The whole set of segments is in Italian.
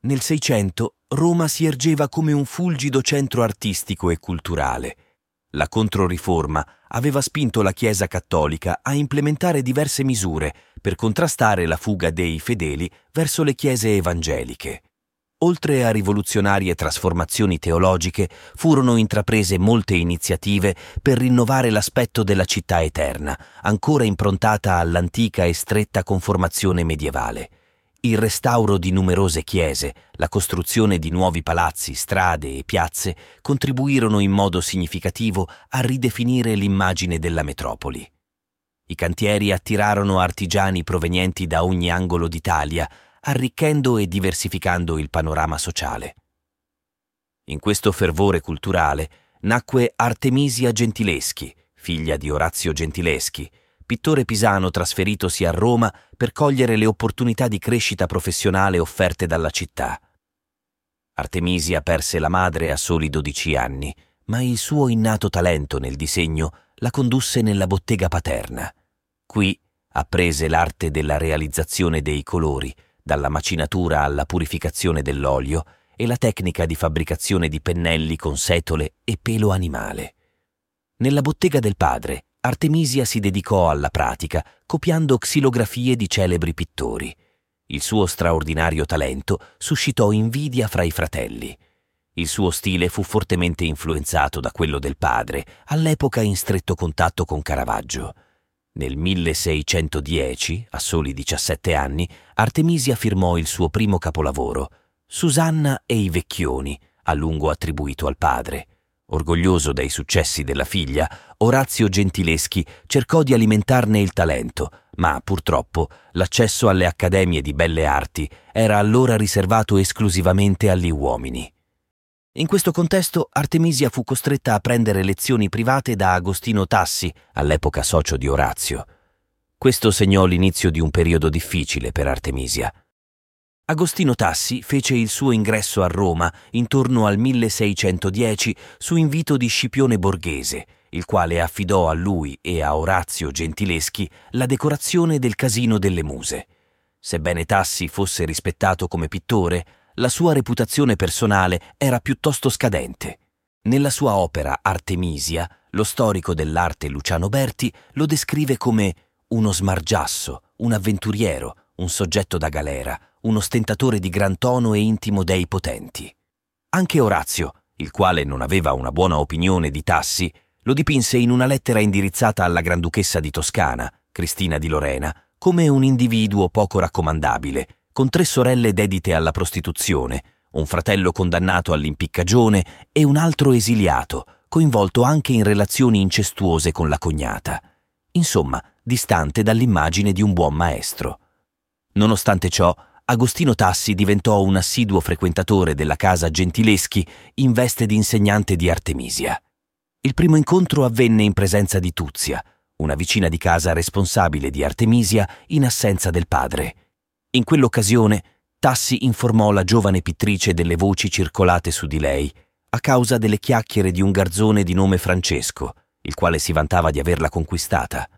Nel Seicento Roma si ergeva come un fulgido centro artistico e culturale. La Controriforma aveva spinto la Chiesa cattolica a implementare diverse misure per contrastare la fuga dei fedeli verso le chiese evangeliche. Oltre a rivoluzionarie trasformazioni teologiche, furono intraprese molte iniziative per rinnovare l'aspetto della città eterna, ancora improntata all'antica e stretta conformazione medievale. Il restauro di numerose chiese, la costruzione di nuovi palazzi, strade e piazze contribuirono in modo significativo a ridefinire l'immagine della metropoli. I cantieri attirarono artigiani provenienti da ogni angolo d'Italia, arricchendo e diversificando il panorama sociale. In questo fervore culturale nacque Artemisia Gentileschi, figlia di Orazio Gentileschi, pittore pisano trasferitosi a Roma per cogliere le opportunità di crescita professionale offerte dalla città. Artemisia perse la madre a soli dodici anni, ma il suo innato talento nel disegno la condusse nella bottega paterna. Qui apprese l'arte della realizzazione dei colori, dalla macinatura alla purificazione dell'olio e la tecnica di fabbricazione di pennelli con setole e pelo animale. Nella bottega del padre, Artemisia si dedicò alla pratica, copiando xilografie di celebri pittori. Il suo straordinario talento suscitò invidia fra i fratelli. Il suo stile fu fortemente influenzato da quello del padre, all'epoca in stretto contatto con Caravaggio. Nel 1610, a soli 17 anni, Artemisia firmò il suo primo capolavoro, Susanna e i Vecchioni, a lungo attribuito al padre. Orgoglioso dei successi della figlia, Orazio Gentileschi cercò di alimentarne il talento, ma purtroppo l'accesso alle accademie di belle arti era allora riservato esclusivamente agli uomini. In questo contesto Artemisia fu costretta a prendere lezioni private da Agostino Tassi, all'epoca socio di Orazio. Questo segnò l'inizio di un periodo difficile per Artemisia. Agostino Tassi fece il suo ingresso a Roma intorno al 1610 su invito di Scipione Borghese, il quale affidò a lui e a Orazio Gentileschi la decorazione del Casino delle Muse. Sebbene Tassi fosse rispettato come pittore, la sua reputazione personale era piuttosto scadente. Nella sua opera Artemisia, lo storico dell'arte Luciano Berti lo descrive come uno smargiasso, un avventuriero, un soggetto da galera, un ostentatore di gran tono e intimo dei potenti. Anche Orazio, il quale non aveva una buona opinione di Tassi, lo dipinse in una lettera indirizzata alla Granduchessa di Toscana, Cristina di Lorena, come un individuo poco raccomandabile, con tre sorelle dedite alla prostituzione, un fratello condannato all'impiccagione e un altro esiliato, coinvolto anche in relazioni incestuose con la cognata. Insomma, distante dall'immagine di un buon maestro. Nonostante ciò, Agostino Tassi diventò un assiduo frequentatore della casa Gentileschi in veste di insegnante di Artemisia. Il primo incontro avvenne in presenza di Tuzia, una vicina di casa responsabile di Artemisia in assenza del padre. In quell'occasione Tassi informò la giovane pittrice delle voci circolate su di lei, a causa delle chiacchiere di un garzone di nome Francesco, il quale si vantava di averla conquistata.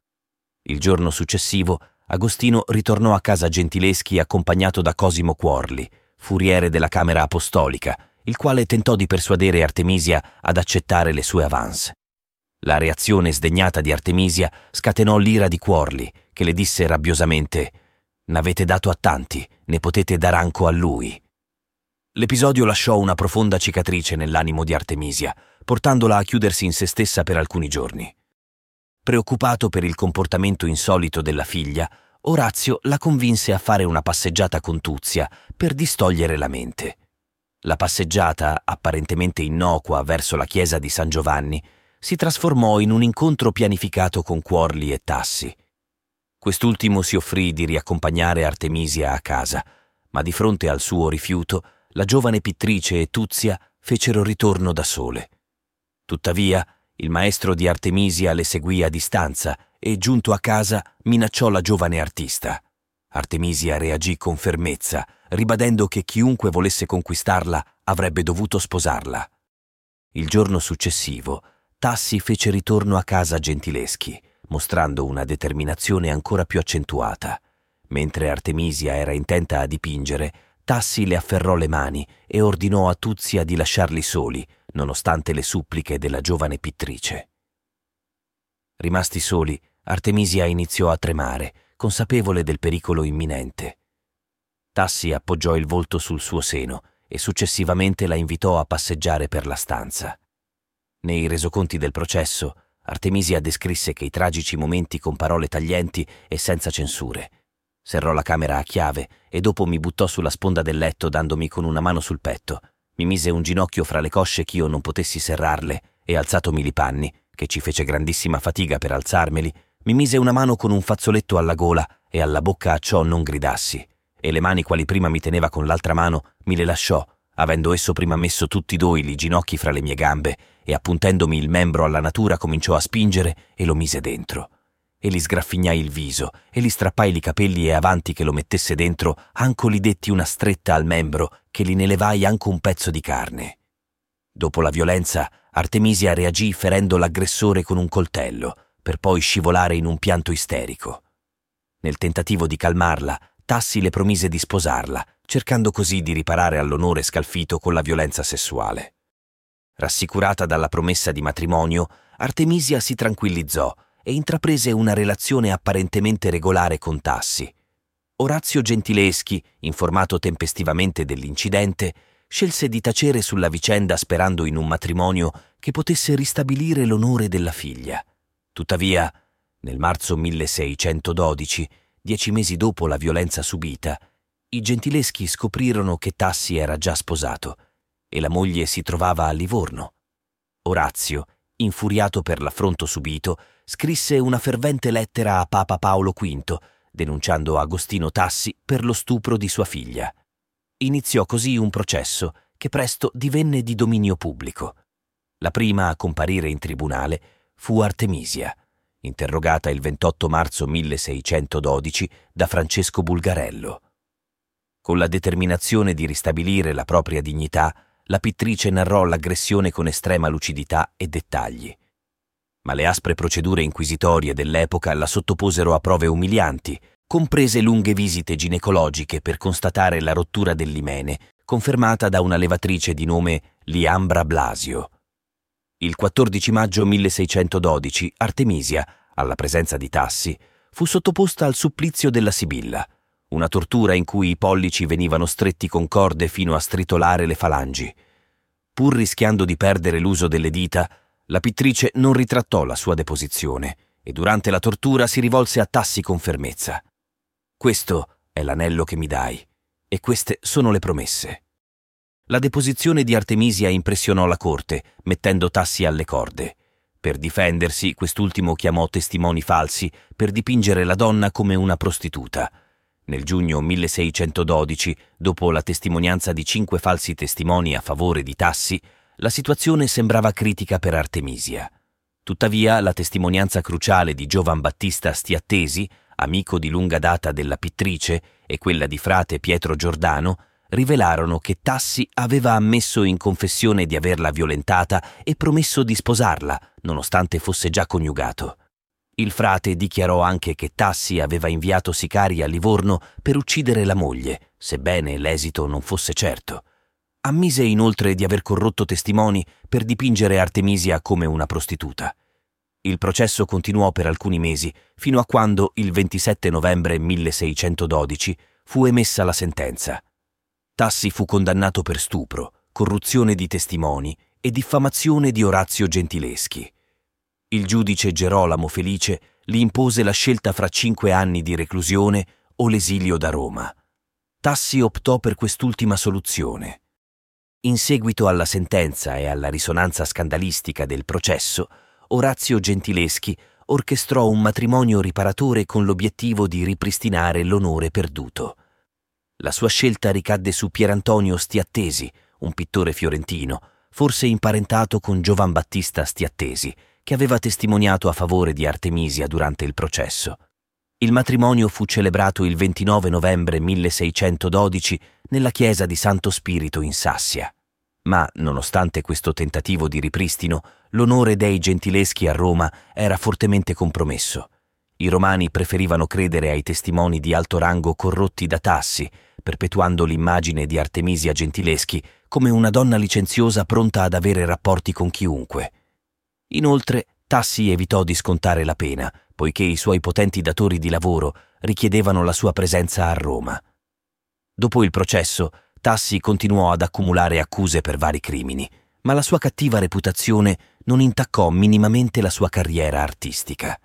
Il giorno successivo Agostino ritornò a casa Gentileschi accompagnato da Cosimo Cuorli, furiere della Camera Apostolica, il quale tentò di persuadere Artemisia ad accettare le sue avance. La reazione sdegnata di Artemisia scatenò l'ira di Cuorli, che le disse rabbiosamente N'avete dato a tanti, ne potete dar anco a lui. L'episodio lasciò una profonda cicatrice nell'animo di Artemisia, portandola a chiudersi in se stessa per alcuni giorni. Preoccupato per il comportamento insolito della figlia, Orazio la convinse a fare una passeggiata con Tuzia per distogliere la mente. La passeggiata, apparentemente innocua verso la chiesa di San Giovanni, si trasformò in un incontro pianificato con Cuorli e Tassi. Quest'ultimo si offrì di riaccompagnare Artemisia a casa, ma di fronte al suo rifiuto, la giovane pittrice e Tuzia fecero ritorno da sole. Tuttavia, il maestro di Artemisia le seguì a distanza e, giunto a casa, minacciò la giovane artista. Artemisia reagì con fermezza, ribadendo che chiunque volesse conquistarla avrebbe dovuto sposarla. Il giorno successivo, Tassi fece ritorno a casa Gentileschi mostrando una determinazione ancora più accentuata. Mentre Artemisia era intenta a dipingere, Tassi le afferrò le mani e ordinò a Tuzia di lasciarli soli, nonostante le suppliche della giovane pittrice. Rimasti soli, Artemisia iniziò a tremare, consapevole del pericolo imminente. Tassi appoggiò il volto sul suo seno e successivamente la invitò a passeggiare per la stanza. Nei resoconti del processo, Artemisia descrisse che i tragici momenti con parole taglienti e senza censure. Serrò la camera a chiave e dopo mi buttò sulla sponda del letto dandomi con una mano sul petto. Mi mise un ginocchio fra le cosce ch'io non potessi serrarle e alzatomi i panni, che ci fece grandissima fatica per alzarmeli, mi mise una mano con un fazzoletto alla gola e alla bocca a ciò non gridassi e le mani quali prima mi teneva con l'altra mano mi le lasciò, avendo esso prima messo tutti due i ginocchi fra le mie gambe, e appuntendomi il membro alla natura cominciò a spingere e lo mise dentro. E gli sgraffignai il viso, e gli strappai i capelli e avanti che lo mettesse dentro, anco gli detti una stretta al membro, che li ne levai anche un pezzo di carne. Dopo la violenza, Artemisia reagì ferendo l'aggressore con un coltello, per poi scivolare in un pianto isterico. Nel tentativo di calmarla, Tassi le promise di sposarla, cercando così di riparare all'onore scalfito con la violenza sessuale. Rassicurata dalla promessa di matrimonio, Artemisia si tranquillizzò e intraprese una relazione apparentemente regolare con Tassi. Orazio Gentileschi, informato tempestivamente dell'incidente, scelse di tacere sulla vicenda sperando in un matrimonio che potesse ristabilire l'onore della figlia. Tuttavia, nel marzo 1612, dieci mesi dopo la violenza subita, i gentileschi scoprirono che Tassi era già sposato e la moglie si trovava a Livorno. Orazio, infuriato per l'affronto subito, scrisse una fervente lettera a Papa Paolo V, denunciando Agostino Tassi per lo stupro di sua figlia. Iniziò così un processo che presto divenne di dominio pubblico. La prima a comparire in tribunale fu Artemisia, interrogata il 28 marzo 1612 da Francesco Bulgarello. Con la determinazione di ristabilire la propria dignità, la pittrice narrò l'aggressione con estrema lucidità e dettagli. Ma le aspre procedure inquisitorie dell'epoca la sottoposero a prove umilianti, comprese lunghe visite ginecologiche per constatare la rottura dell'imene, confermata da una levatrice di nome Liambra Blasio. Il 14 maggio 1612 Artemisia, alla presenza di Tassi, fu sottoposta al supplizio della Sibilla, una tortura in cui i pollici venivano stretti con corde fino a stritolare le falangi. Pur rischiando di perdere l'uso delle dita, la pittrice non ritrattò la sua deposizione e durante la tortura si rivolse a Tassi con fermezza. Questo è l'anello che mi dai e queste sono le promesse. La deposizione di Artemisia impressionò la corte, mettendo tassi alle corde. Per difendersi, quest'ultimo chiamò testimoni falsi per dipingere la donna come una prostituta. Nel giugno 1612, dopo la testimonianza di cinque falsi testimoni a favore di Tassi, la situazione sembrava critica per Artemisia. Tuttavia, la testimonianza cruciale di Giovan Battista Stiattesi, amico di lunga data della pittrice, e quella di frate Pietro Giordano, rivelarono che Tassi aveva ammesso in confessione di averla violentata e promesso di sposarla, nonostante fosse già coniugato. Il frate dichiarò anche che Tassi aveva inviato sicari a Livorno per uccidere la moglie, sebbene l'esito non fosse certo. Ammise inoltre di aver corrotto testimoni per dipingere Artemisia come una prostituta. Il processo continuò per alcuni mesi, fino a quando, il 27 novembre 1612, fu emessa la sentenza. Tassi fu condannato per stupro, corruzione di testimoni e diffamazione di Orazio Gentileschi. Il giudice Gerolamo Felice gli impose la scelta fra cinque anni di reclusione o l'esilio da Roma. Tassi optò per quest'ultima soluzione. In seguito alla sentenza e alla risonanza scandalistica del processo, Orazio Gentileschi orchestrò un matrimonio riparatore con l'obiettivo di ripristinare l'onore perduto. La sua scelta ricadde su Pierantonio Stiattesi, un pittore fiorentino, forse imparentato con Giovan Battista Stiattesi, che aveva testimoniato a favore di Artemisia durante il processo. Il matrimonio fu celebrato il 29 novembre 1612 nella chiesa di Santo Spirito in Sassia. Ma, nonostante questo tentativo di ripristino, l'onore dei gentileschi a Roma era fortemente compromesso. I romani preferivano credere ai testimoni di alto rango corrotti da Tassi, perpetuando l'immagine di Artemisia Gentileschi come una donna licenziosa pronta ad avere rapporti con chiunque. Inoltre, Tassi evitò di scontare la pena, poiché i suoi potenti datori di lavoro richiedevano la sua presenza a Roma. Dopo il processo, Tassi continuò ad accumulare accuse per vari crimini, ma la sua cattiva reputazione non intaccò minimamente la sua carriera artistica.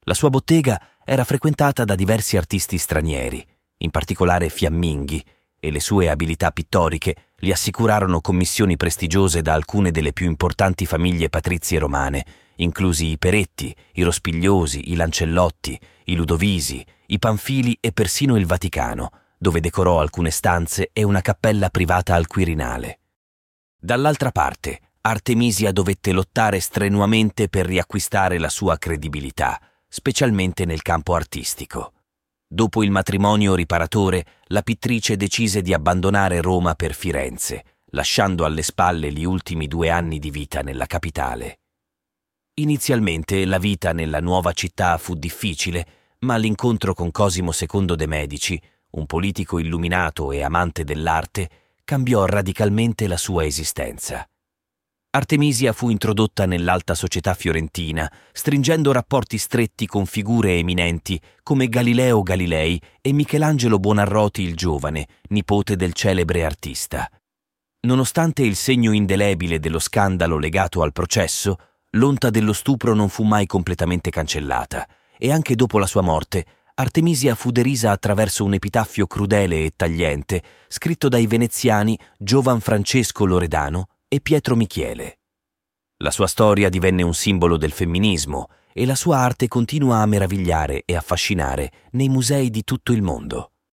La sua bottega era frequentata da diversi artisti stranieri, in particolare fiamminghi, e le sue abilità pittoriche gli assicurarono commissioni prestigiose da alcune delle più importanti famiglie patrizie romane, inclusi i Peretti, i Rospigliosi, i Lancellotti, i Ludovisi, i Panfili e persino il Vaticano, dove decorò alcune stanze e una cappella privata al Quirinale. Dall'altra parte, Artemisia dovette lottare strenuamente per riacquistare la sua credibilità, specialmente nel campo artistico. Dopo il matrimonio riparatore, la pittrice decise di abbandonare Roma per Firenze, lasciando alle spalle gli ultimi due anni di vita nella capitale. Inizialmente la vita nella nuova città fu difficile, ma l'incontro con Cosimo II de' Medici, un politico illuminato e amante dell'arte, cambiò radicalmente la sua esistenza. Artemisia fu introdotta nell'alta società fiorentina, stringendo rapporti stretti con figure eminenti come Galileo Galilei e Michelangelo Buonarroti il giovane, nipote del celebre artista. Nonostante il segno indelebile dello scandalo legato al processo, l'onta dello stupro non fu mai completamente cancellata e anche dopo la sua morte Artemisia fu derisa attraverso un epitaffio crudele e tagliente scritto dai veneziani Giovan Francesco Loredano e Pietro Michiele. La sua storia divenne un simbolo del femminismo e la sua arte continua a meravigliare e affascinare nei musei di tutto il mondo.